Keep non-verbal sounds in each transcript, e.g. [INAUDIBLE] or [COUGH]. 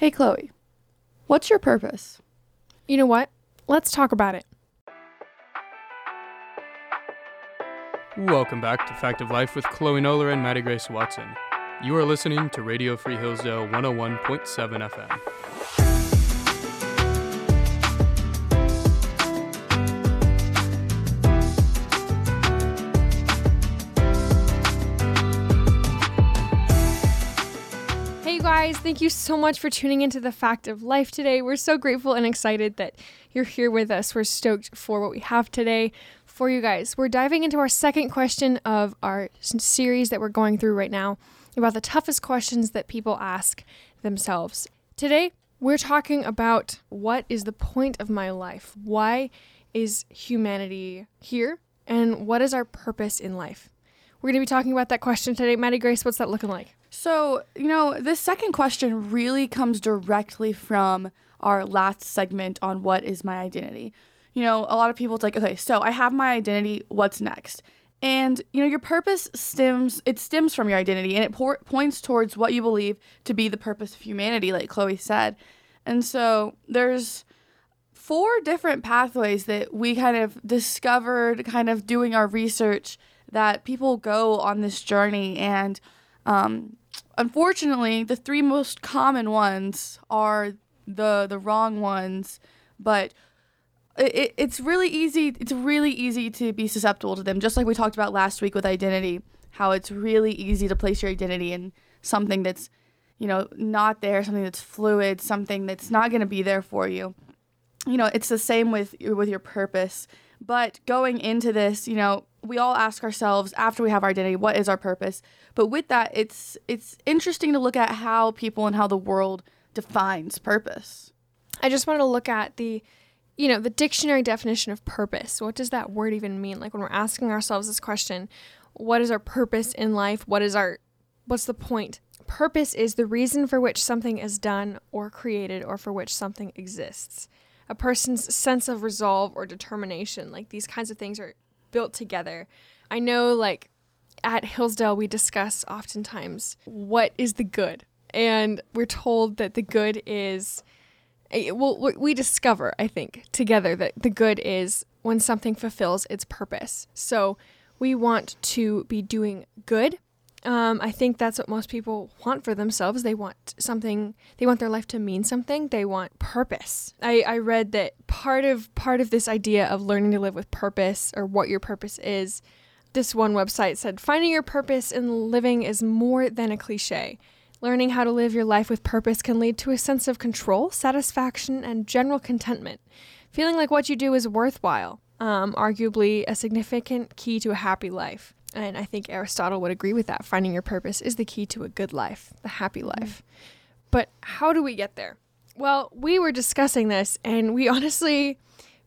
Hey, Chloe, what's your purpose? You know what? Let's talk about it. Welcome back to Fact of Life with Chloe Noller and Maddie Grace Watson. You are listening to Radio Free Hillsdale 101.7 FM. Thank you so much for tuning into the Fact of Life today. We're so grateful and excited that you're here with us. We're stoked for what we have today for you guys. We're diving into our second question of our series that we're going through right now about the toughest questions that people ask themselves. Today, we're talking about what is the point of my life? Why is humanity here? And what is our purpose in life? We're going to be talking about that question today. Maddie Grace, what's that looking like? So, you know, this second question really comes directly from our last segment on what is my identity. You know, a lot of people, it's like, okay, so I have my identity, what's next? And, you know, your purpose stems, it stems from your identity and it por- points towards what you believe to be the purpose of humanity, like Chloe said. And so there's four different pathways that we kind of discovered, kind of doing our research, that people go on this journey. And um, unfortunately, the three most common ones are the the wrong ones, but it, it, it's really easy. It's really easy to be susceptible to them, just like we talked about last week with identity. How it's really easy to place your identity in something that's, you know, not there, something that's fluid, something that's not going to be there for you you know it's the same with with your purpose but going into this you know we all ask ourselves after we have our identity what is our purpose but with that it's it's interesting to look at how people and how the world defines purpose I just wanted to look at the, you know, the dictionary definition of purpose. What does that word even mean? Like when we're asking ourselves this question, what is our purpose in life? What is our, what's the point? Purpose is the reason for which something is done or created or for which something exists. A person's sense of resolve or determination, like these kinds of things are built together. I know, like, at Hillsdale, we discuss oftentimes what is the good. And we're told that the good is eh, well we- we discover i think together that the good is when something fulfills its purpose so we want to be doing good um, i think that's what most people want for themselves they want something they want their life to mean something they want purpose I, I read that part of part of this idea of learning to live with purpose or what your purpose is this one website said finding your purpose in living is more than a cliche Learning how to live your life with purpose can lead to a sense of control, satisfaction, and general contentment. Feeling like what you do is worthwhile, um, arguably a significant key to a happy life. And I think Aristotle would agree with that. Finding your purpose is the key to a good life, the happy mm-hmm. life. But how do we get there? Well, we were discussing this, and we [LAUGHS] honestly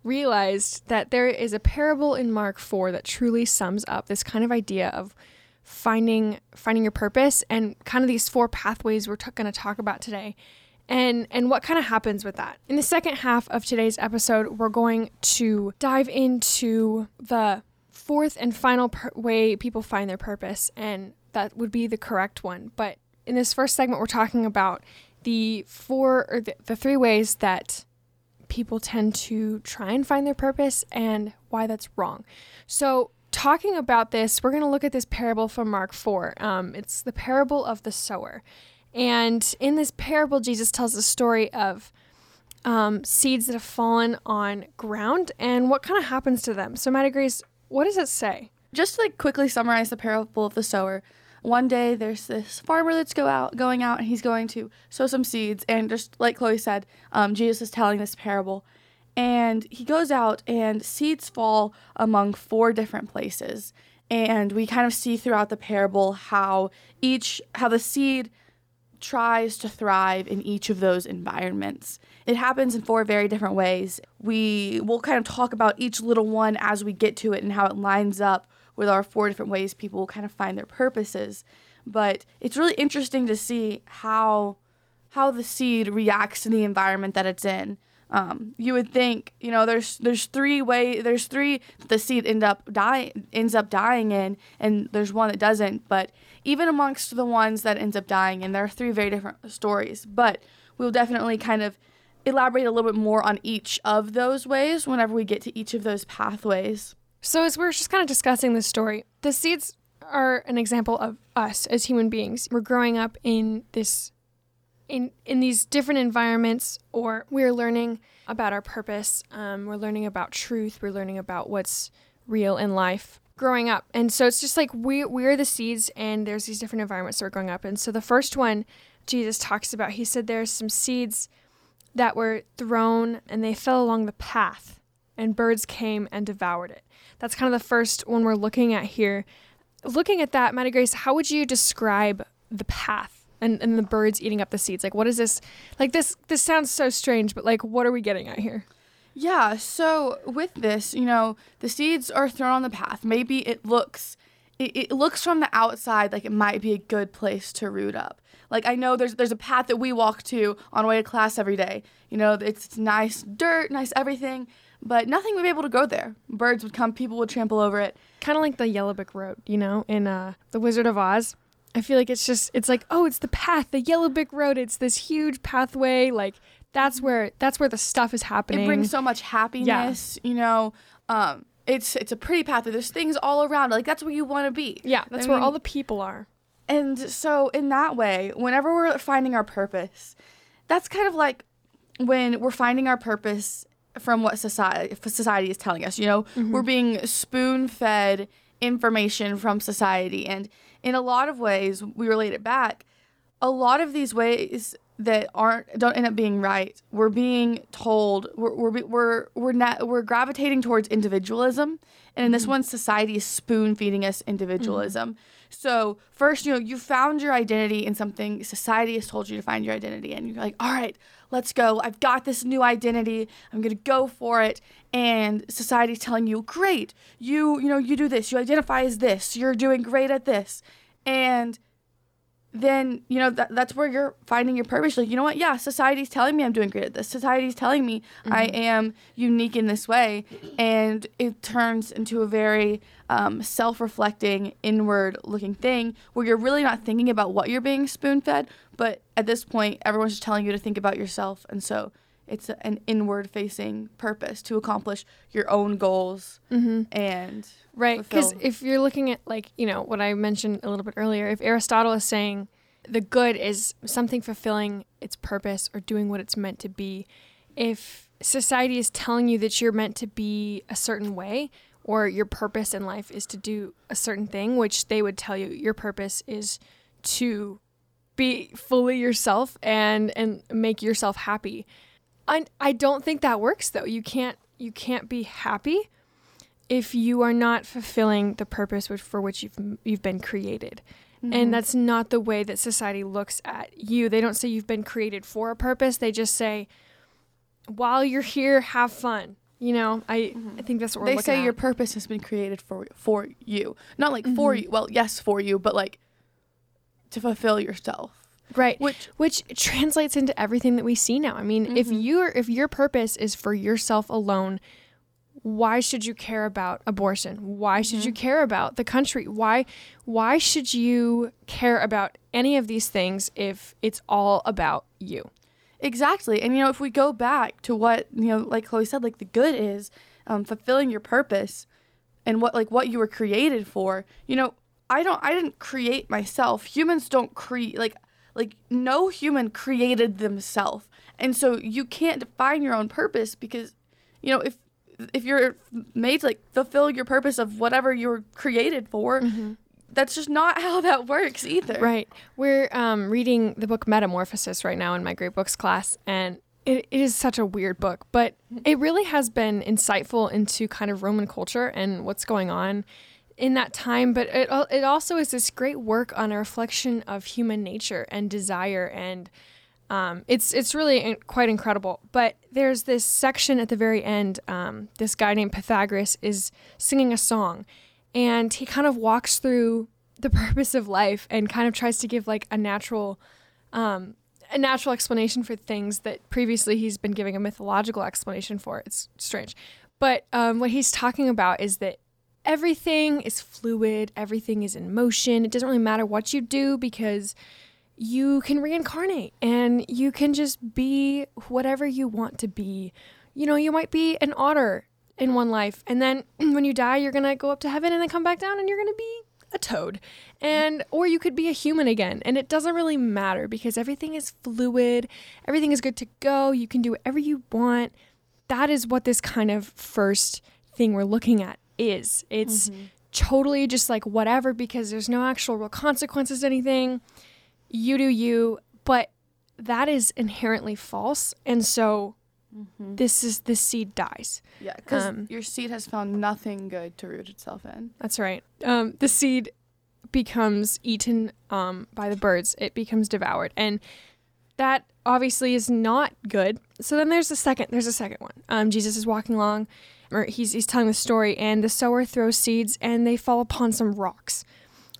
realized that there is a parable in Mark 4 that truly sums up this kind of idea of finding finding your purpose and kind of these four pathways we're t- going to talk about today and and what kind of happens with that in the second half of today's episode we're going to dive into the fourth and final per- way people find their purpose and that would be the correct one but in this first segment we're talking about the four or the, the three ways that people tend to try and find their purpose and why that's wrong so talking about this, we're going to look at this parable from Mark 4. Um, it's the parable of the sower. And in this parable, Jesus tells the story of um, seeds that have fallen on ground and what kind of happens to them. So, Maddie Grace, what does it say? just to like quickly summarize the parable of the sower one day there's this farmer that's go out going out and he's going to sow some seeds and just like chloe said um, jesus is telling this parable and he goes out and seeds fall among four different places and we kind of see throughout the parable how each how the seed tries to thrive in each of those environments. It happens in four very different ways. We will kind of talk about each little one as we get to it and how it lines up with our four different ways people will kind of find their purposes. But it's really interesting to see how how the seed reacts to the environment that it's in. um, you would think you know there's there's three way there's three the seed end up die ends up dying in and there's one that doesn't but even amongst the ones that ends up dying in there are three very different stories but we'll definitely kind of elaborate a little bit more on each of those ways whenever we get to each of those pathways So as we're just kind of discussing this story, the seeds are an example of us as human beings. We're growing up in this in in these different environments or we're learning about our purpose. Um, we're learning about truth. We're learning about what's real in life growing up. And so it's just like we we're the seeds and there's these different environments that we're growing up in. So the first one Jesus talks about, he said there's some seeds that were thrown and they fell along the path and birds came and devoured it. That's kind of the first one we're looking at here. Looking at that, Maddie Grace, how would you describe the path and, and the birds eating up the seeds? Like what is this like this this sounds so strange, but like what are we getting at here? Yeah, so with this, you know, the seeds are thrown on the path. Maybe it looks it, it looks from the outside like it might be a good place to root up. Like I know there's there's a path that we walk to on our way to class every day. You know, it's nice dirt, nice everything, but nothing would be able to go there. Birds would come, people would trample over it. Kind of like the Yellow Brick Road, you know, in uh, The Wizard of Oz. I feel like it's just it's like, oh, it's the path, the Yellow Brick Road. It's this huge pathway like that's where that's where the stuff is happening. It brings so much happiness, you know. Um it's it's a pretty path. There's things all around. Like that's where you want to be. yeah, that's I where mean- all the people are. And so, in that way, whenever we're finding our purpose, that's kind of like when we're finding our purpose from what society society is telling us. You know, mm-hmm. we're being spoon fed information from society, and in a lot of ways, we relate it back. A lot of these ways that aren't don't end up being right. We're being told we're we're we're we're, not, we're gravitating towards individualism, and in this mm. one, society is spoon feeding us individualism. Mm. So first, you know, you found your identity in something society has told you to find your identity, and you're like, all right, let's go. I've got this new identity. I'm gonna go for it. And society's telling you, great, you you know, you do this. You identify as this. You're doing great at this, and then you know that, that's where you're finding your purpose. Like you know what? Yeah society's telling me i'm doing great at this. Society's telling me i am unique in this way. And it turns into a very um, self-reflecting inward looking thing where you're really not thinking about what you're being spoon-fed but at this point everyone's just telling you to think about yourself. And so it's a- an inward facing purpose to accomplish your own goals mm-hmm. and Right. Because if you're looking at, like, you know, what I mentioned a little bit earlier, if Aristotle is saying the good is something fulfilling its purpose or doing what it's meant to be, if society is telling you that you're meant to be a certain way or your purpose in life is to do a certain thing, which they would tell you your purpose is to be fully yourself and and make yourself happy. I I don't think that works though. You can't you can't be happy if you are not fulfilling the purpose which, for which you've you've been created. And mm-hmm. that's not the way that society looks at you. They don't say you've been created for a purpose. They just say while you're here, have fun. You know, I mm-hmm. I think that's what we're they say at. your purpose has been created for for you not like for mm-hmm. you well yes for you but like to fulfill yourself right which which translates into everything that we see now. I mean, if your if your purpose is for yourself alone, why should you care about abortion? Why should you care about the country? Why why should you care about any of these things if it's all about you? exactly and you know if we go back to what you know like chloe said like the good is um, fulfilling your purpose and what like what you were created for you know i don't i didn't create myself humans don't create like like no human created themselves and so you can't define your own purpose because you know if if you're made to like fulfill your purpose of whatever you were created for that's just not [LAUGHS] how that works either. Right. We're um, reading the book Metamorphosis right now in my Great Books class, and it, it is such a weird book, but it really has been insightful into kind of Roman culture and what's going on in that time. But it, it also is this great work on a reflection of human nature and desire, and um, it's it's really quite incredible. But there's this section at the very end. Um, this guy named Pythagoras is singing a song, and he kind of walks through the [LAUGHS] purpose of life and kind of tries to give like a natural um a natural explanation for things that previously he's been giving a mythological explanation for. It's strange. But um, what he's talking about is that everything is fluid, everything is in motion. It doesn't really matter what you do because you can reincarnate and you can just be whatever you want to be. You know, you might be an otter in one life, and then [CLEARS THROAT] when you die, you're gonna go up to heaven and then come back down and you're gonna be a toad. And or you could be a human again. And it doesn't really matter because everything is fluid, everything is good to go, you can do whatever you want. That is what this kind of first thing we're looking at is. It's Mm-hmm. totally just like whatever because there's no actual real consequences to anything. You do you, but that is inherently false. And so this is this seed dies. Yeah, because Um, your seed has found nothing good to root itself in. That's right. Um, the seed becomes eaten um, by the birds. It becomes devoured, and that obviously is not good. So then there's a second. There's a second one. Um, Jesus is walking along, or he's he's telling the story, and the sower throws seeds, and they fall upon some rocks,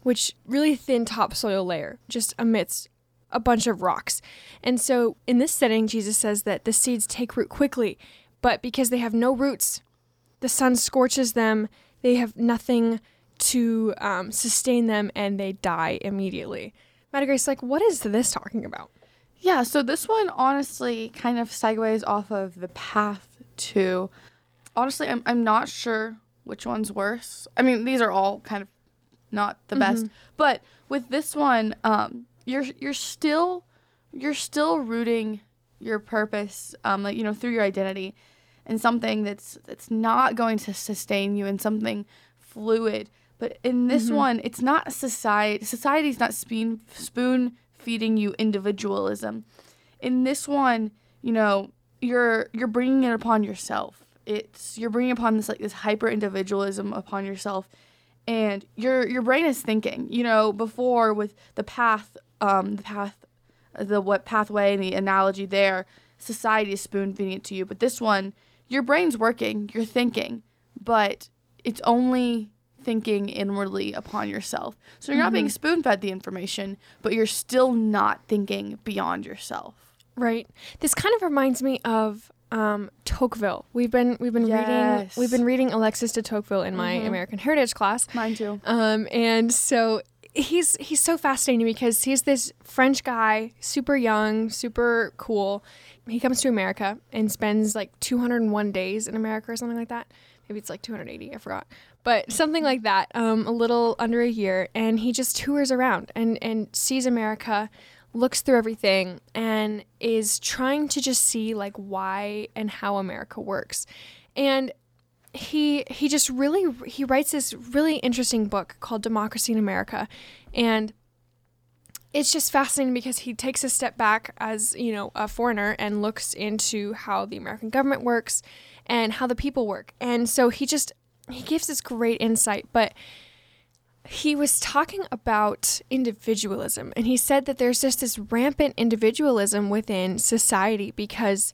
which really thin topsoil layer, just amidst a bunch of rocks. And so in this setting, Jesus says that the seeds take root quickly, but because they have no roots, the sun scorches them. They have nothing to um, sustain them, and they die immediately. Maddie Grace, like, what is this talking about? Yeah, so this one honestly kind of segues off of the path to. Honestly, I'm, I'm not sure which one's worse. I mean, these are all kind of not the best, but with this one, um, you're you're still you're still rooting your purpose, um, like you know, through your identity, in something that's that's not going to sustain you, in something fluid. But in this one, it's not society. Society's not spoon spoon feeding you individualism. In this one, you know, you're you're bringing it upon yourself. It's you're bringing upon this like this hyper individualism upon yourself, and your your brain is thinking. You know, before with the path, um, the path, the what pathway and the analogy there, society is spoon feeding it to you. But this one, your brain's working, you're thinking, but it's only thinking inwardly upon yourself. So you're not being spoon fed the information, but you're still not thinking beyond yourself. Right. This kind of reminds me of um, Tocqueville. We've been we've been Yes. reading we've been reading Alexis de Tocqueville in my American Heritage class. Mine too. Um, and so he's he's so fascinating because he's this French guy, super young, super cool. He comes to America and spends like 201 days in America or something like that. Maybe it's like 280, I forgot. But something like that, um, a little under a year. And he just tours around and, and sees America, looks through everything, and is trying to just see like why and how America works. And he he just really he writes this really interesting book called Democracy in America and it's just fascinating because he takes a step back as you know a foreigner and looks into how the American government works and how the people work and so he just he gives this great insight but he was talking about individualism and he said that there's just this rampant individualism within society because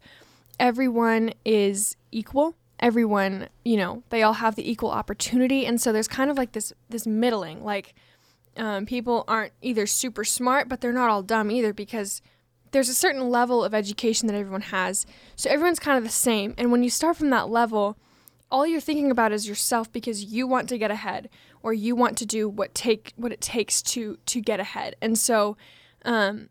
everyone is equal. Everyone you know they all have the equal opportunity and so there's kind of like this this middling like um, people aren't either super smart but they're not all dumb either because there's a certain level of education that everyone has. So everyone's kind of the same and when you start from that level all you're thinking about is yourself because you want to get ahead or you want to do what take what it takes to to get ahead. And so um,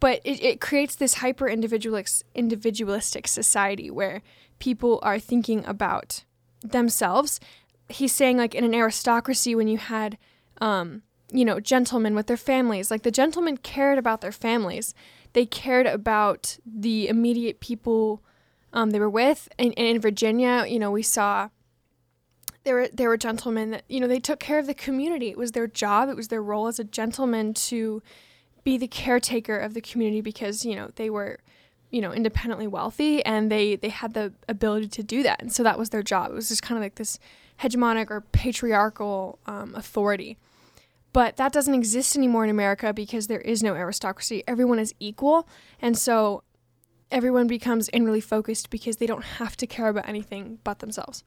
but it, it creates this hyper individualist individualistic society where people are thinking about themselves. He's saying like in an aristocracy when you had um, you know gentlemen with their families like the gentlemen cared about their families. They cared about the immediate people um, they were with. And, and in virginia you know we saw there were there were gentlemen that you know they took care of the community. It was their job. It was their role as a gentleman to be the caretaker of the community because you know they were you know independently wealthy and they they had the ability to do that. And so that was their job. It was just kind of like this hegemonic or patriarchal um, authority. But that doesn't exist anymore in america because there is no aristocracy. Everyone is equal. And so everyone becomes inwardly focused because they don't have to care about anything but themselves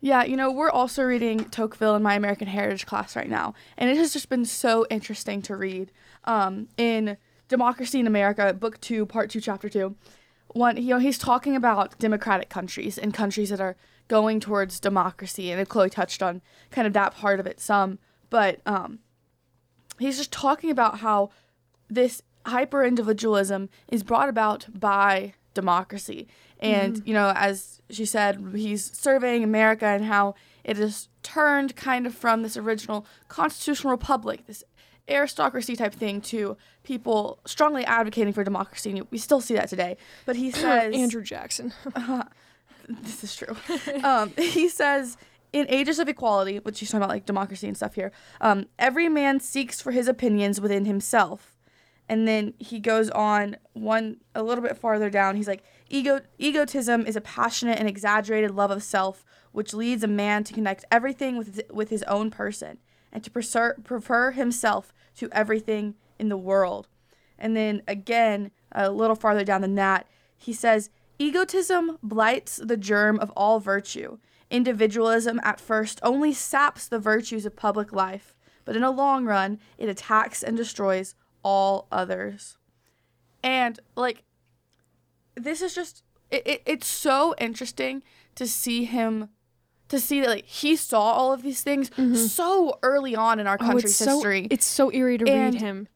Yeah, you know, we're also reading Tocqueville in my American Heritage class right now, and it has just been so interesting to read. Um, in Democracy in America, book two, part two, chapter two. One, you know, he's talking about democratic countries and countries that are going towards democracy, and Chloe touched on kind of that part of it some, but um, he's just talking about how this hyper individualism is brought about by democracy. And, mm-hmm. you know, as she said, he's surveying America and how it has turned kind of from this original constitutional republic, this aristocracy type thing, to people strongly advocating for democracy. And we still see that today. But he [CLEARS THROAT] says. Andrew Jackson. uh, [LAUGHS] this is true. um, he says in ages of equality, which he's talking about like democracy and stuff here, um, every man seeks for his opinions within himself. And then he goes on one a little bit farther down. He's like, Ego, egotism is a passionate and exaggerated love of self, which leads a man to connect everything with with his own person and to prefer, prefer himself to everything in the world. And then again, a little farther down than that, he says, Egotism blights the germ of all virtue. Individualism at first only saps the virtues of public life, but in a long run, it attacks and destroys all others. And like this is just it, it, it's so interesting to see him to see that like he saw all of these things mm-hmm. so early on in our country's oh, it's history. So, it's so eerie to and read him.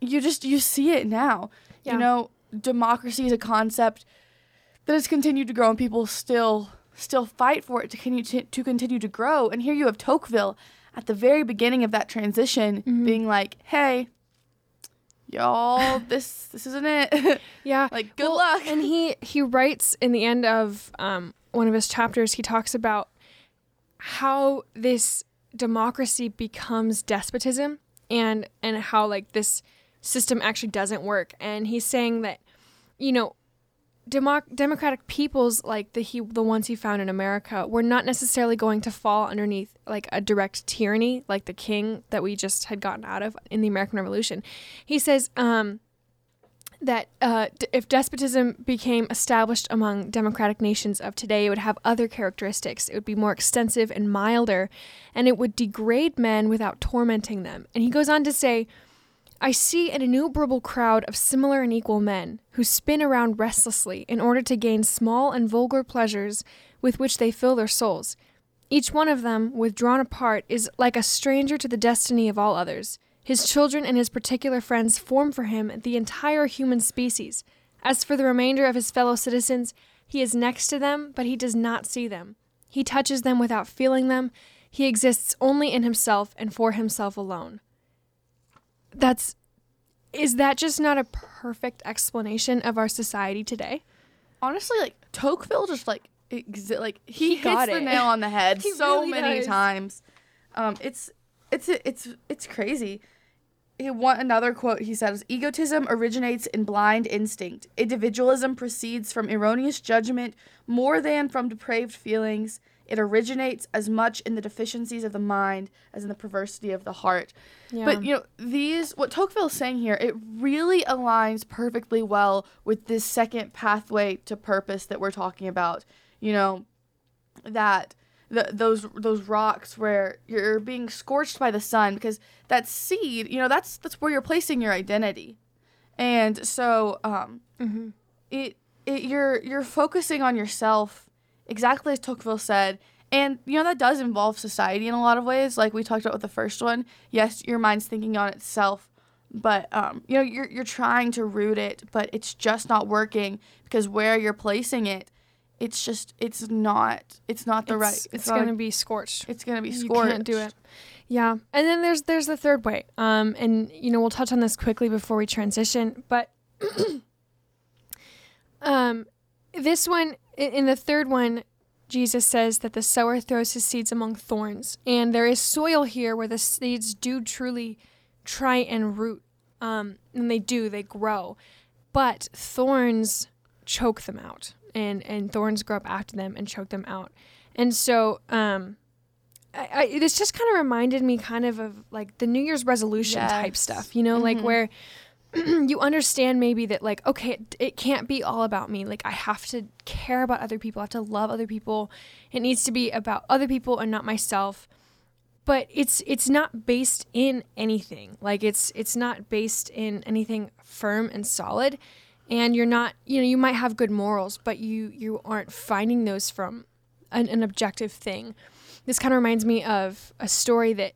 You just you see it now. Yeah. You know, democracy is a concept that has continued to grow and people still still fight for it to continue to, to continue to grow. And here you have Tocqueville at the very beginning of that transition mm-hmm. being like, "Hey, y'all, this this isn't it." [LAUGHS] yeah. like good well, luck. And he he writes in the end of um, one of his chapters, he talks about how this democracy becomes despotism and and how like this system actually doesn't work. And he's saying that you know Democ- democratic peoples like the he the ones he found in America were not necessarily going to fall underneath like a direct tyranny like the king that we just had gotten out of in the American Revolution. He says um, that uh, d- if despotism became established among democratic nations of today, it would have other characteristics. It would be more extensive and milder, and it would degrade men without tormenting them. And he goes on to say I see an innumerable crowd of similar and equal men who spin around restlessly in order to gain small and vulgar pleasures with which they fill their souls. Each one of them, withdrawn apart, is like a stranger to the destiny of all others. His children and his particular friends form for him the entire human species. As for the remainder of his fellow citizens, he is next to them, but he does not see them. He touches them without feeling them. He exists only in himself and for himself alone that's is that just not a perfect explanation of our society today? Honestly, like Tocqueville just like exi- like he, he hits the nail on the head [LAUGHS] so really many does. times. Um, it's it's it's it's crazy. He want another quote he says egotism originates in blind instinct. Individualism proceeds from erroneous judgment more than from depraved feelings. It originates as much in the deficiencies of the mind as in the perversity of the heart. Yeah. But you know, these what Tocqueville is saying here, it really aligns perfectly well with this second pathway to purpose that we're talking about. You know, that the, those those rocks where you're being scorched by the sun because that seed, you know, that's that's where you're placing your identity. And so um mm-hmm. it it you're you're focusing on yourself exactly as Tocqueville said. And, you know, that does involve society in a lot of ways. Like we talked about with the first one. Yes, your mind's thinking on itself, but, um, you know, you're, you're trying to root it, but it's just not working because where you're placing it, it's just, it's not, it's not the it's, right. It's, it's going to be scorched. It's going to be scorched. You can't do it. Yeah. And then there's, there's the third way. Um, and, you know, we'll touch on this quickly before we transition, but, [CLEARS THROAT] um, this one in the third one, Jesus says that the sower throws his seeds among thorns, and there is soil here where the seeds do truly try and root, um, and they do, they grow, but thorns choke them out, and and thorns grow up after them and choke them out, and so um, I, I this just kind of reminded me kind of of like the New Year's resolution yes. type stuff, you know, mm-hmm. like where [CLEARS THROAT] you understand maybe that like okay it, it, can't be all about me like i have to care about other people i have to love other people it needs to be about other people and not myself but it's it's not based in anything. Like it's it's not based in anything firm and solid. And you're not, you know, you might have good morals, but you you aren't finding those from an, an objective thing. This kind of reminds me of a story that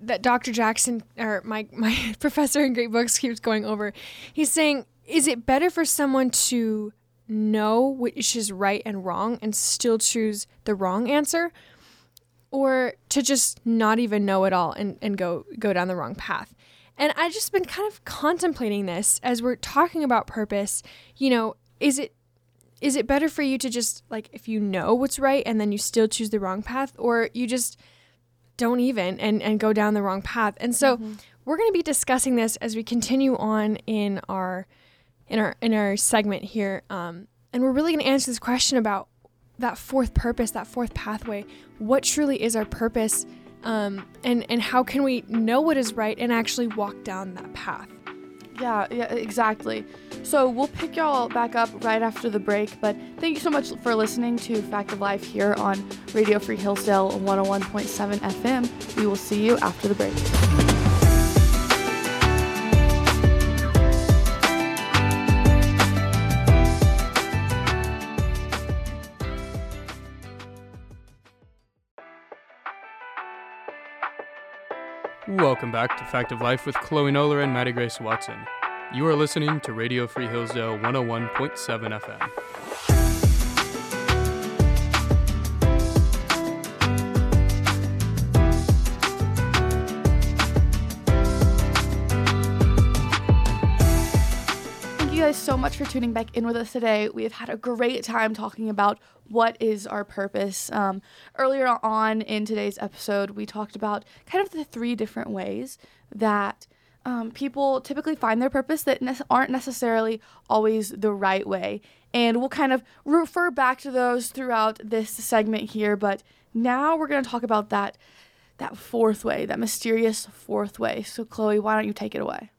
that Dr. Jackson or my my [LAUGHS] professor in Great Books keeps going over. He's saying, is it better for someone to know which is right and wrong and still choose the wrong answer? Or to just not even know it all and, and go go down the wrong path. And I've just been kind of contemplating this as we're talking about purpose. You know, is it is it better for you to just like if you know what's right and then you still choose the wrong path or you just don't even and and go down the wrong path. And so mm-hmm. we're going to be discussing this as we continue on in our in our in our segment here. Um, and we're really going to answer this question about that fourth purpose, that fourth pathway. What truly is our purpose? Um, and and how can we know what is right and actually walk down that path? Yeah, yeah, exactly. So we'll pick y'all back up right after the break. But thank you so much for listening to Fact of Life here on Radio Free Hillsdale 101.7 FM. We will see you after the break. Welcome back to Fact of Life with Chloe Noller and Maddie Grace Watson. You are listening to Radio Free Hillsdale 101.7 FM. Guys so much for tuning back in with us today. We have had a great time talking about what is our purpose. Um, earlier on in today's episode, we talked about kind of the three different ways that um, people typically find their purpose that ne- aren't necessarily always the right way. And we'll kind of refer back to those throughout this segment here. But now we're going to talk about that that fourth way, that mysterious fourth way. So, Chloe, why don't you take it away?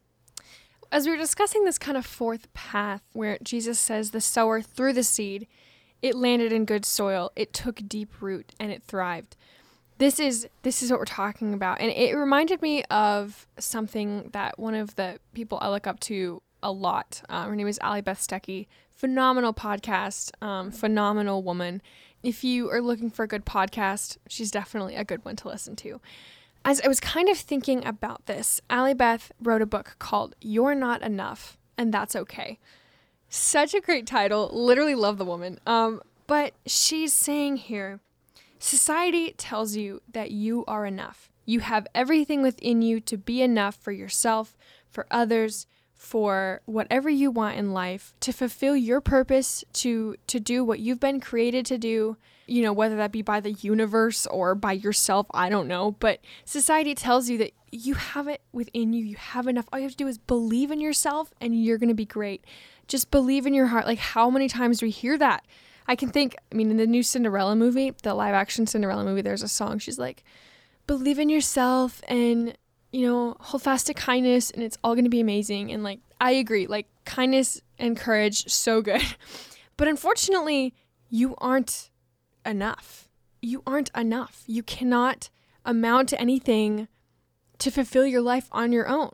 As we were discussing this kind of fourth path where Jesus says the sower threw the seed, it landed in good soil, it took deep root, and it thrived. This is this is what we're talking about, and it reminded me of something that one of the people I look up to a lot. Uh, her name is Allie Beth Stuckey. Phenomenal podcast, um, phenomenal woman. If you are looking for a good podcast, she's definitely a good one to listen to as I was kind of thinking about this, Allie Beth wrote a book called You're Not Enough, and That's Okay. Such a great title. Literally love the woman. Um, but she's saying here society tells you that you are enough. You have everything within you to be enough for yourself, for others, for whatever you want in life, to fulfill your purpose, to to do what you've been created to do, you know, whether that be by the universe or by yourself, I don't know. But society tells you that you have it within you, you have enough. All you have to do is believe in yourself and you're going to be great. Just believe in your heart. Like, how many times do we hear that? I can think, I mean, in the new Cinderella movie, the live action Cinderella movie, there's a song. She's like, believe in yourself and, you know, hold fast to kindness and it's all going to be amazing. And like, I agree, like, kindness and courage, so good. [LAUGHS] But unfortunately, you aren't enough. You aren't enough. You cannot amount to anything to fulfill your life on your own.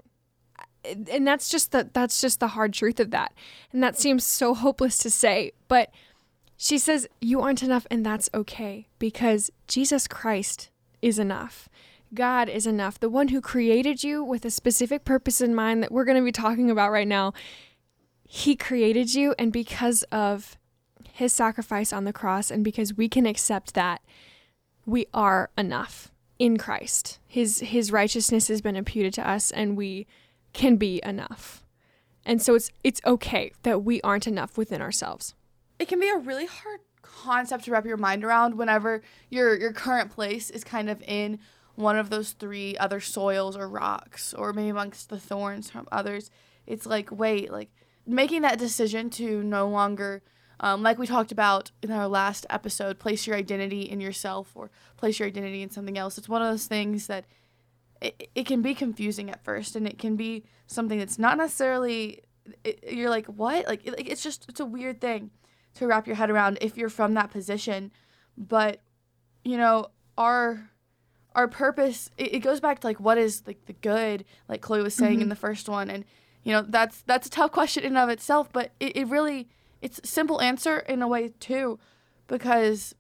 And that's just the that's just the hard truth of that. And that seems so hopeless to say, but she says you aren't enough and that's okay because Jesus Christ is enough. God is enough. The one who created you with a specific purpose in mind that we're going to be talking about right now. He created you and because of his sacrifice on the cross and because we can accept that we are enough in Christ. His his righteousness has been imputed to us and we can be enough. And so it's it's okay that we aren't enough within ourselves. It can be a really hard concept to wrap your mind around whenever your your current place is kind of in one of those three other soils or rocks or maybe amongst the thorns from others. It's like wait, like making that decision to no longer um, like we talked about in our last episode, place your identity in yourself or place your identity in something else. It's one of those things that it, it can be confusing at first and it can be something that's not necessarily, it, you're like, what? Like, it, it's just, it's a weird thing to wrap your head around if you're from that position. But, you know, our, our purpose it, it goes back to like what is like the good like chloe was saying in Mhm. the first one and you know that's that's a tough [LAUGHS] question in and of itself but it, it really it's a simple answer in a way too because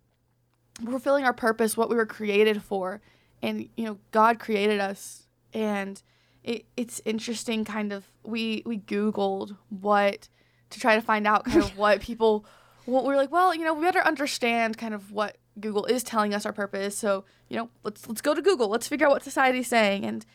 we're fulfilling our purpose what we were created for and you know god created us and it, it's interesting kind of we we googled what to try to find out kind of [LAUGHS] what people well, we're like well you know we better understand kind of what google is telling us our purpose so you know let's let's go to google let's figure out what society's saying and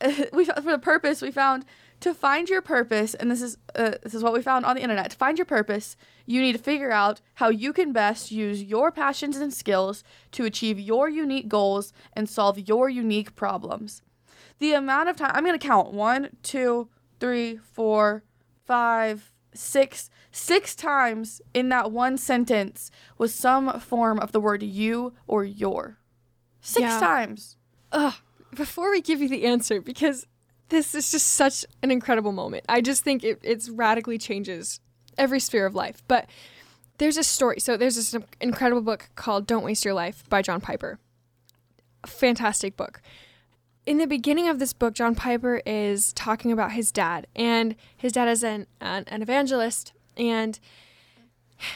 [LAUGHS] we found- for the purpose we found to find your purpose and this is uh, this is what we found on the internet to find your purpose you need to figure out how you can best use your passions and skills to achieve your unique goals and solve your unique problems. The amount of time i'm going to count one two three four five six six times in that one sentence was some form of the word you or your. Six Yeah. times. Ugh, before we give you the answer, because this is just such an incredible moment. I just think it it's radically changes every sphere of life. But there's a story. So there's this incredible book called Don't Waste Your Life by John Piper. Fantastic book. In the beginning of this book, John Piper is talking about his dad, and his dad is an an, an evangelist, and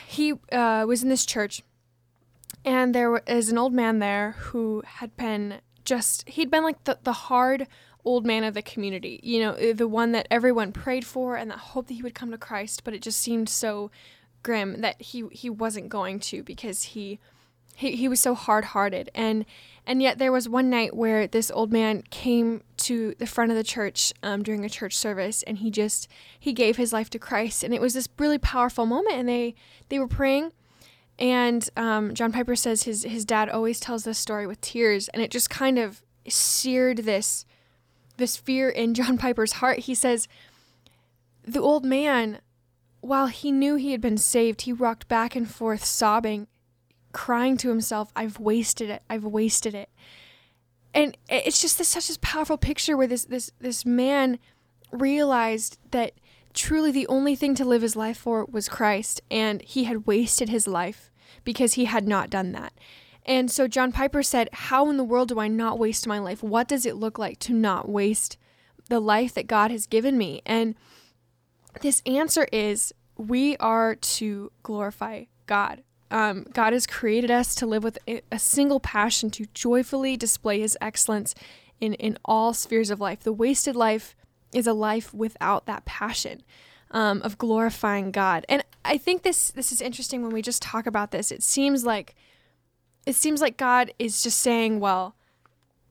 he uh, was in this church and there is an old man there who had been just he'd been like the, the hard old man of the community you know eh, the one that everyone prayed for and that hoped that he would come to christ but it just seemed so grim that he he wasn't going to because he he, he was so hard-hearted. And and yet there was one night where this old man came to the front of the church um, during a church service and he just he gave his life to christ. And it was this really powerful moment and they they were praying. And um, John Piper says his his dad always tells this story with tears, and it just kind of seared this this fear in [LAUGHS] John Piper's heart. He says, the old man, while he knew he had been saved, he rocked back and forth, sobbing, crying to himself, "I've wasted it. I've wasted it." And it's just this such a powerful picture where this this this man realized that truly the only thing to live his life for was Christ, and he had wasted his life because he had not done that. And so John Piper said, How in the world do I not waste my life? What does it look like to not waste the life that God has given me? And this answer is we are to glorify God. Um, God has created us to live with a single passion to joyfully display his excellence in, in all spheres of life. The wasted life is a life without that passion um, of glorifying God. And I think this this is interesting when we just talk about this. It seems like it seems like God is just saying, well,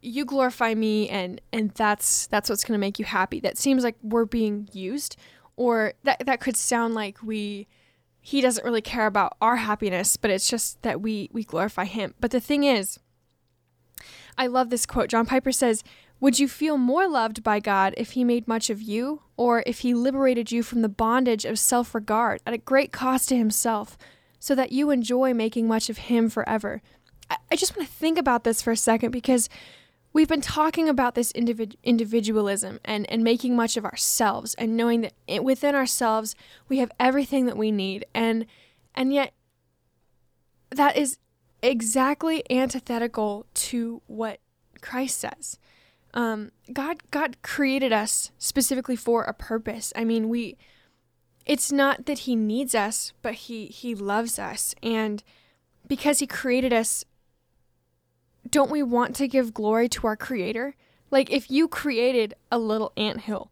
you glorify me and and that's that's what's going to make you happy. That seems like we're being used or that that could sound like we he doesn't really care about our happiness, but it's just that we we glorify him. But the thing is, I love this quote. John Piper says, would you feel more loved by God if He made much of you, or if He liberated you from the bondage of self regard at a great cost to Himself, so that you enjoy making much of Him forever? I, just want to think about this for a second because we've been talking about this individ- individualism and, and making much of ourselves and knowing that it, within ourselves we have everything that we need. And, and yet, that is exactly antithetical to what Christ says um, God God created us specifically for a purpose. I mean, we it's not that he needs us, but he he loves us and because he created us don't we want to give glory to our creator? Like if you created a little ant hill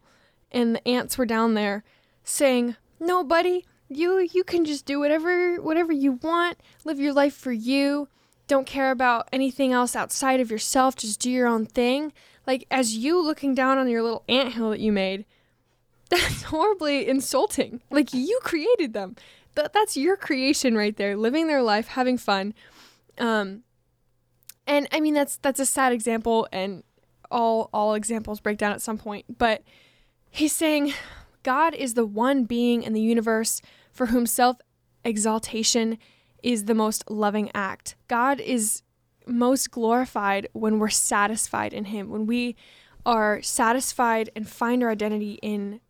and the ants were down there saying, "No, buddy, you you can just do whatever whatever you want. Live your life for you. Don't care about anything else outside of yourself. Just do your own thing." like as you looking down on your little ant hill that you made [LAUGHS] that's horribly insulting like you created them That that's your creation right there living their life having fun um and i mean that's that's a sad example and all all examples break down at some point but he's saying god is the one being in the universe for whom self exaltation is the most loving act god is most glorified when we're satisfied in Him, when we are satisfied and find our identity in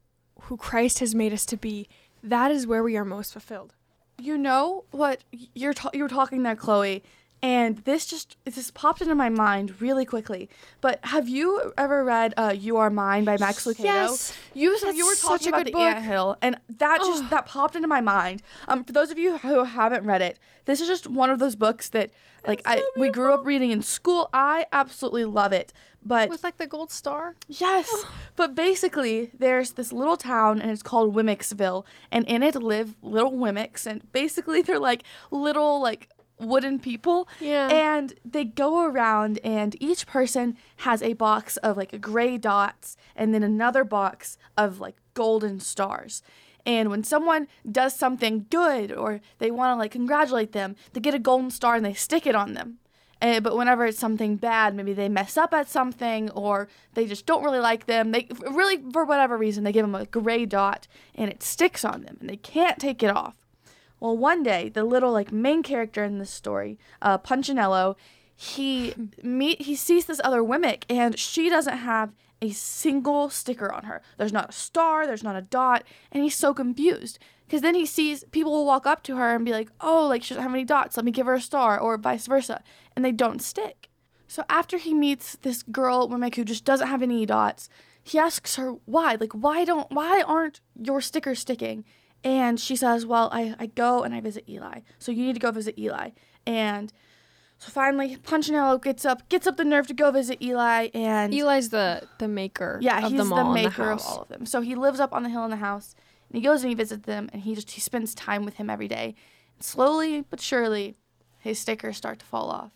who Christ has made us to be. That is where we are most fulfilled. You know what you're ta- you were talking there, Chloe, And this just just popped into my mind really quickly. But have you ever read uh, "You Are Mine" by Max Lucado? Yes. You That's you were talking about the book. ant hill, and that just Oh. that popped into my mind. Um, for those of you who haven't read it, this is just one of those books that like I we grew up reading in school. I absolutely love it. But With like the gold star. Yes, but basically, there's this little town and it's called Wemmicksville, and in it live little Wemmicks, and basically they're like little like wooden people. Yeah. And they go around, and each person has a box of like gray dots, and then another box of like golden stars. And when someone does something good or they want to like congratulate them, they get a golden star and they stick it on them. Uh, but whenever it's something bad, maybe they mess up at something or they just don't really like them, they really, for whatever reason, they give them a gray dot and it sticks on them and they can't take it off. Well, one day, the little like main character in this story, uh, Punchinello, he [LAUGHS] meet he sees this other Wemmick and she doesn't have a single sticker on her. There's not a star, there's not a dot, and he's so confused because then he sees people will walk up to her and be like, "Oh, like she doesn't have any dots. Let me give her a star," or vice versa, and they don't stick. So after he meets this girl Wemmick who just doesn't have any dots, he asks her why. Like, why don't why aren't your stickers sticking? And she says, Well, I, I go and I visit Eli. So you need to go visit Eli. And so finally Punchinello gets up gets up the nerve to go visit Eli and Eli's the the maker. yeah, of he's them the all in maker the of house. all of them. So he lives up on the hill in the house, and he goes and he visits them, and he just he spends time with him every day. And slowly but surely, his stickers start to fall off,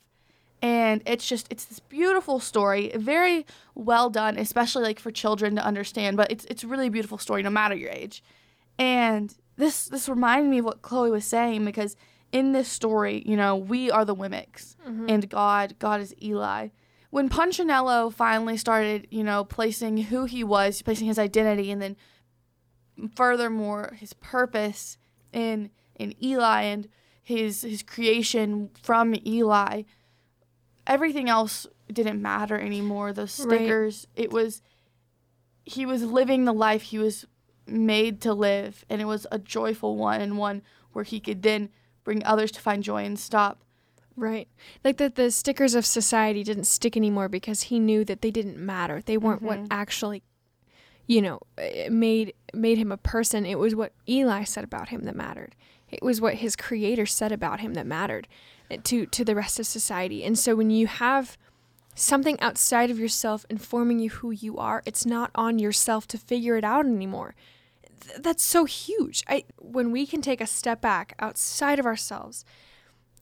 and it's just it's this beautiful story, very well done, especially like for children to understand. But it's it's really a really beautiful story, no matter your age. And this this reminded me of what Chloe was saying because in this story, you know, we are the Wemmicks, mm-hmm. and God God is Eli when Punchinello finally started, you know, placing who he was, placing his identity, and then furthermore his purpose in in Eli and his his creation from Eli, everything else didn't matter anymore. Right. stickers, it was he was living the life he was made to live, and it was a joyful one and one where he could then bring others to find joy and stop Right. Like that the stickers of society didn't stick anymore because he knew that they didn't matter. They weren't what Mhm. actually you know, made made him a person. It was what Eli said about him that mattered. It was what his creator said about him that mattered eh, to to the rest of society. And so when you have something outside of yourself informing you who you are, it's not on yourself to figure it out anymore. Th- That's so huge. I when we can take a step back outside of ourselves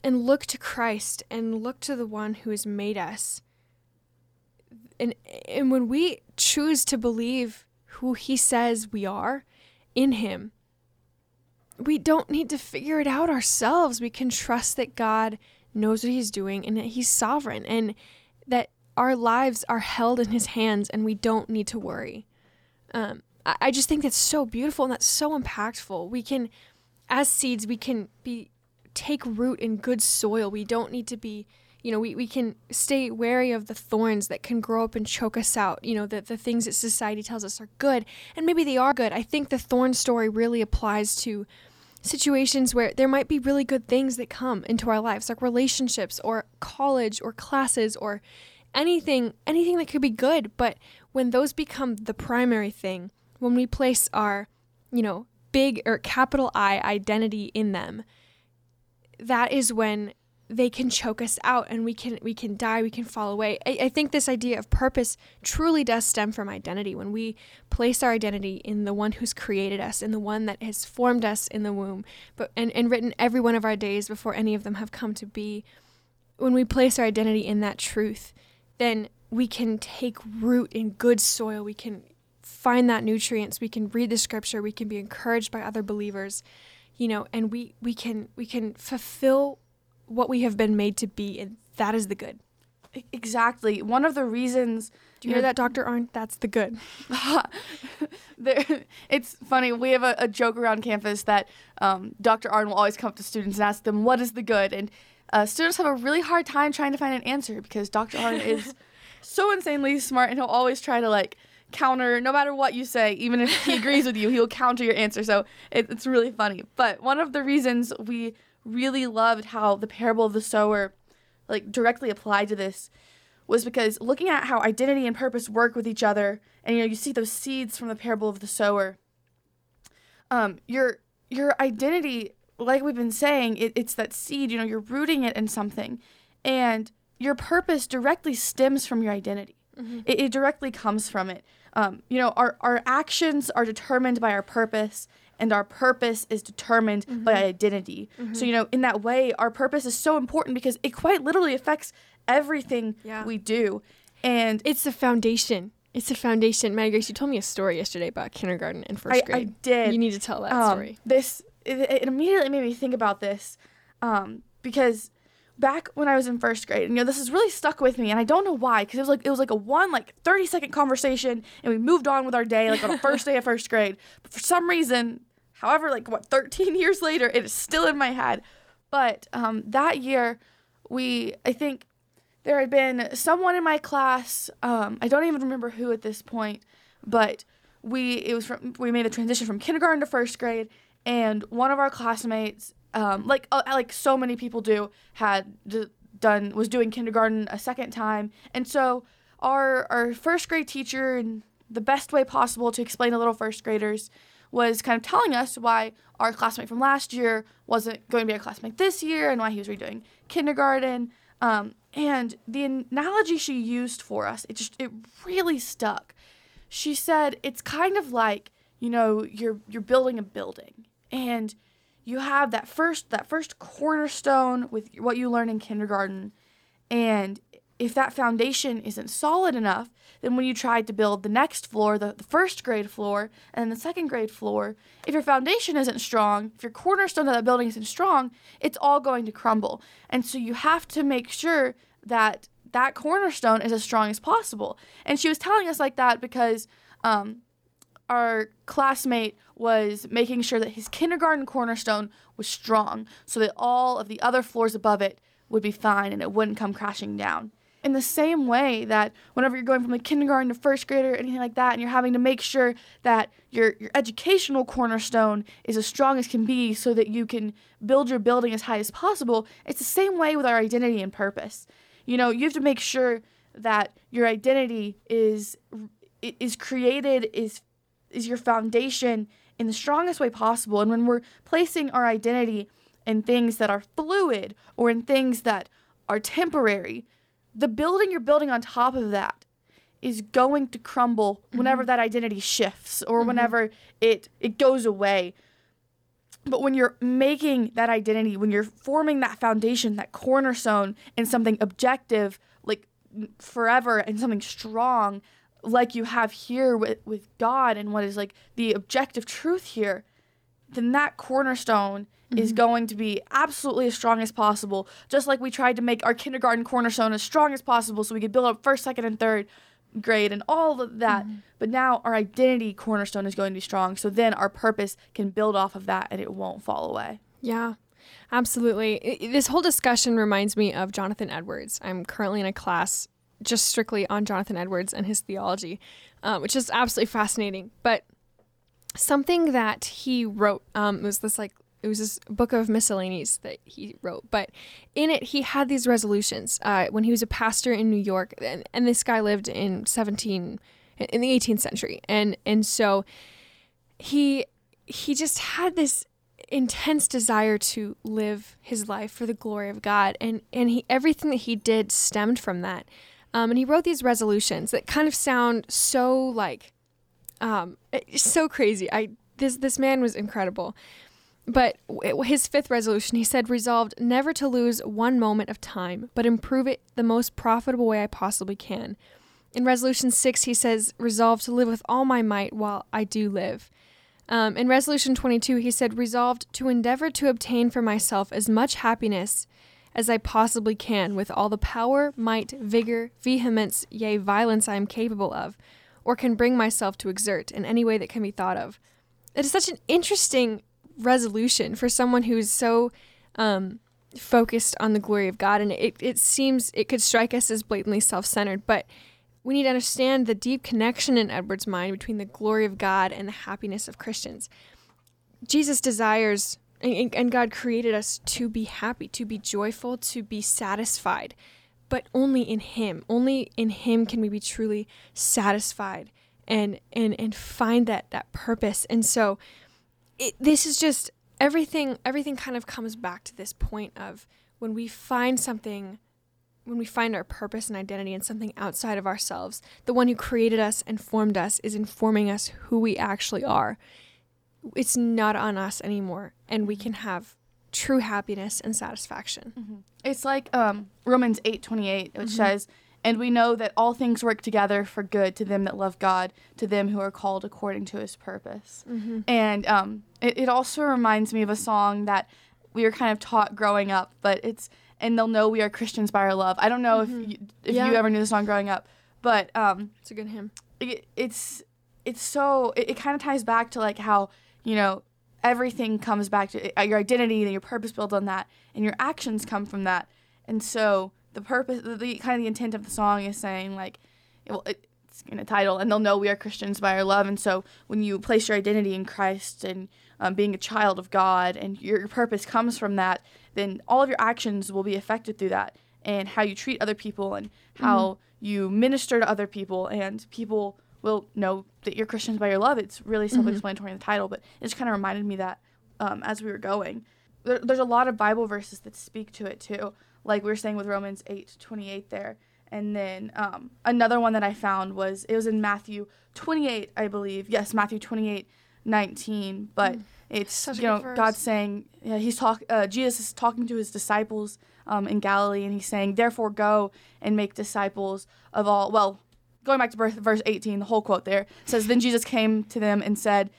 and look to Christ and look to the one who has made us. And and when we choose to believe who he says we are in him, we don't need to figure it out ourselves. We can trust that God knows what he's doing and that he's sovereign and that our lives are held in his hands and we don't need to worry. Um, I, just think that's so beautiful and that's so impactful. We can, as seeds, we can be take root in good soil. We don't need to be, you know, we, we can stay wary of the thorns that can grow up and choke us out, you know, the, the things that society tells us are good. And maybe they are good. I think the thorn story really applies to situations where there might be really good things that come into our lives, like relationships or college or classes or anything anything that could be good. But when those become the primary thing, when we place our, you know, big or capital I identity in them, that is when they can choke us out and we can we can die we can fall away. I, I think this idea of purpose truly does stem from identity. When we place our identity in the one who's created us in the one that has formed us in the womb but and, and written every one of our days before any of them have come to be when we place our identity in that truth then we can take root in good soil. We can find that nutrients we can read the scripture we can be encouraged by other believers you know and we we can we can fulfill what we have been made to be and that is the good Exactly. One of the reasons do you hear that dr Arnn that's the good [LAUGHS] there, it's funny. We have a, a joke around campus that um, Dr. Arnn will always come up to students and ask them, "What is the good?" And uh, students have a really hard time trying to find an answer because Dr. Arnn is [LAUGHS] so insanely smart, and he'll always try to like counter no matter what you say. Even if he agrees with you, he'll counter your answer. So it, it's really funny. But one of the reasons we really loved how the parable of the sower like directly applied to this was because looking at how identity and purpose work with each other, and you know, you see those seeds from the parable of the sower. Um, your your identity, like we've been saying, it, it's that seed. You know, you're rooting it in something, and your purpose directly stems from your identity. It, it directly comes from it. Um, you know, our our actions are determined by our purpose, and our purpose is determined by identity. So, you know, in that way, our purpose is so important because it quite literally affects everything Yeah. we do. And It's the foundation. It's the foundation. Maddie Grace, you told me a story yesterday about kindergarten and first I, I did. You need to tell that um, story. This it, it immediately made me think about this um, because back when I was in first grade, and you know, this has really stuck with me, and I don't know why, because it was like it was like a one like thirty second conversation, and we moved on with our day, like on the first day of first grade. But for some reason, however, like what thirteen [LAUGHS] years later, it is still in my head. But um, that year, we I think there had been someone in my class. Um, I don't even remember who at this point, but we it was from we made the transition from kindergarten to first grade, and one of our classmates, um, like uh, like so many people do, had d- done was doing kindergarten a second time, and so our our first grade teacher, in the best way possible to explain to little first graders, was kind of telling us why our classmate from last year wasn't going to be our classmate this year, and why he was redoing kindergarten. Um, and the analogy she used for us, it just it really stuck. She said it's kind of like you know you're you're building a building, and you have that first that first cornerstone with what you learn in kindergarten, and if that foundation isn't solid enough, then when you try to build the next floor, the, the first grade floor, and the second grade floor, if your foundation isn't strong, if your cornerstone of that building isn't strong, it's all going to crumble. And so you have to make sure that that cornerstone is as strong as possible. And she was telling us like that because um, our classmate was making sure that his kindergarten cornerstone was strong so that all of the other floors above it would be fine and it wouldn't come crashing down. In the same way that whenever you're going from like kindergarten to first grade or anything like that, and you're having to make sure that your, your educational cornerstone is as strong as can be so that you can build your building as high as possible, it's the same way with our identity and purpose. You know, you have to make sure that your identity is is created is is your foundation in the strongest way possible. And when we're placing our identity in things that are fluid or in things that are temporary, the building you're building on top of that is going to crumble mm-hmm. whenever that identity shifts or mm-hmm. whenever it it goes away. But when you're making that identity, when you're forming that foundation, that cornerstone in something objective, like forever and something strong, like you have here with, with God and what is like the objective truth here, then that cornerstone is mm-hmm. going to be absolutely as strong as possible. Just like we tried to make our kindergarten cornerstone as strong as possible so we could build up first, second, and third grade and all of that. Mm-hmm. But now our identity cornerstone is going to be strong. So then our purpose can build off of that and it won't fall away. Yeah, absolutely. This whole discussion reminds me of Jonathan Edwards. I'm currently in a class just strictly on Jonathan Edwards and his theology, uh, which is absolutely fascinating. But something that he wrote um, was this like it was this book of miscellanies that he wrote but in it he had these resolutions uh, when he was a pastor in new york and, and this guy lived in 17 in the 18th century and and so he he just had this intense desire to live his life for the glory of God, and and he everything that he did stemmed from that. Um, and he wrote these resolutions that kind of sound so like, um, it's so crazy. I this this man was incredible. But his fifth resolution, he said, resolved never to lose one moment of time, but improve it the most profitable way I possibly can. In resolution six, he says, resolved to live with all my might while I do live. Um, in resolution 22, he said, resolved to endeavor to obtain for myself as much happiness as I possibly can with all the power, might, vigor, vehemence, yea, violence I am capable of, or can bring myself to exert in any way that can be thought of. It is such an interesting resolution for someone who is so um, focused on the glory of God. And it, it seems it could strike us as blatantly self centered, but we need to understand the deep connection in Edward's mind between the glory of God and the happiness of Christians. Jesus desires And, and God created us to be happy, to be joyful, to be satisfied, but only in Him. Only in Him can we be truly satisfied and and and find that that purpose. And so, it, this is just everything. Everything kind of comes back to this point of when we find something when we find our purpose and identity in something outside of ourselves, the one who created us and formed us is informing us who we actually are. It's not on us anymore, and we can have true happiness and satisfaction. Mm-hmm. It's like um, Romans eight twenty eight, which mm-hmm. says, "And we know that all things work together for good to them that love God, to them who are called according to His purpose." Mm-hmm. And um, it, it also reminds me of a song that we were kind of taught growing up, but it's and they'll know we are Christians by our love. I don't know mm-hmm. if you, if yeah. you ever knew the song growing up, but um, it's a good hymn. It, it's it's so it, it kind of ties back to like how you know everything comes back to uh, your identity and your purpose builds on that, and your actions come from that. And so the purpose, the, the kind of the intent of the song is saying like, well, it, it's in a title, and they'll know we are Christians by our love. And so when you place your identity in Christ and um, being a child of God, and your purpose comes from that, then all of your actions will be affected through that, and how you treat other people, and how mm-hmm. you minister to other people, and people will know that you're Christians by your love. It's really mm-hmm. self-explanatory mm-hmm. in the title, but it just kind of reminded me that um, as we were going. There, there's a lot of Bible verses that speak to it too, like we were saying with Romans 8, 28 there. And then um, another one that I found was it was in Matthew 28, I believe. Yes, Matthew 28, 19. But mm. it's Such you know verse. God saying yeah, he's talk uh, Jesus is talking to his disciples um, in Galilee, and he's saying, "Therefore, go and make disciples of all." Well, going back to verse 18, the whole quote there says, Then Jesus came to them and said,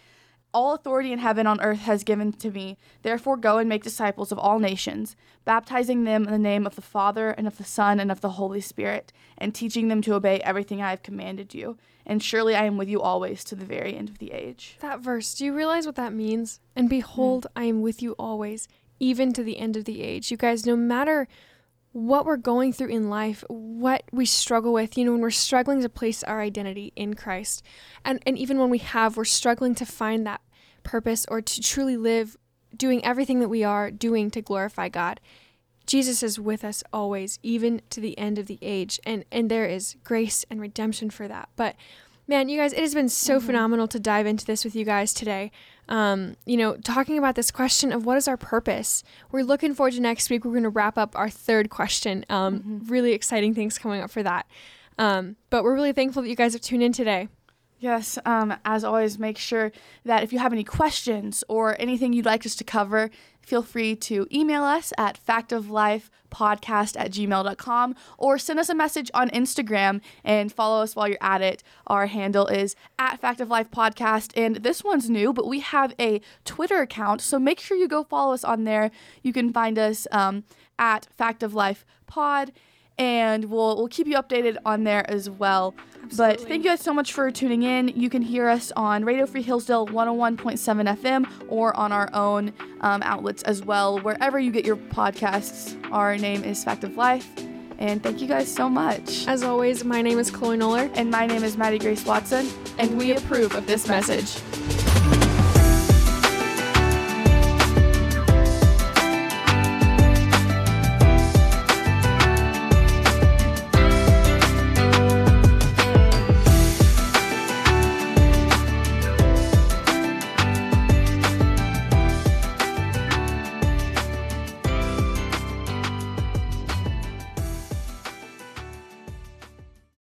all authority in heaven and on earth has given to me. Therefore, go and make disciples of all nations, baptizing them in the name of the Father, and of the Son, and of the Holy Spirit, and teaching them to obey everything I have commanded you. And surely I am with you always to the very end of the age. That verse, do you realize what that means? And behold, mm. I am with you always, even to the end of the age. You guys, no matter what we're going through in life, what we struggle with, you know, when we're struggling to place our identity in Christ. And and even when we have, we're struggling to find that purpose or to truly live doing everything that we are doing to glorify God. Jesus is with us always, even to the end of the age. And and there is grace and redemption for that. But man, you guys, it has been so mm-hmm. phenomenal to dive into this with you guys today. Um, you know, talking about this question of what is our purpose. We're looking forward to next week. We're going to wrap up our third question. Um, mm-hmm. Really exciting things coming up for that. Um, but we're really thankful that you guys have tuned in today. Yes, um, as always, make sure that if you have any questions or anything you'd like us to cover, feel free to email us at factoflifepodcast at gmail.com or send us a message on Instagram and follow us while you're at it. Our handle is at factoflifepodcast, and this one's new, but we have a Twitter account, so make sure you go follow us on there. You can find us um, at factoflifepod and we'll we'll keep you updated on there as well. Absolutely. But thank you guys so much for tuning in. You can hear us on Radio Free Hillsdale 101.7 FM or on our own um, outlets as well, wherever you get your podcasts. Our name is Fact of Life. And thank you guys so much. As always, my name is Chloe Noller. And my name is Maddie Grace Watson. And we approve of this message.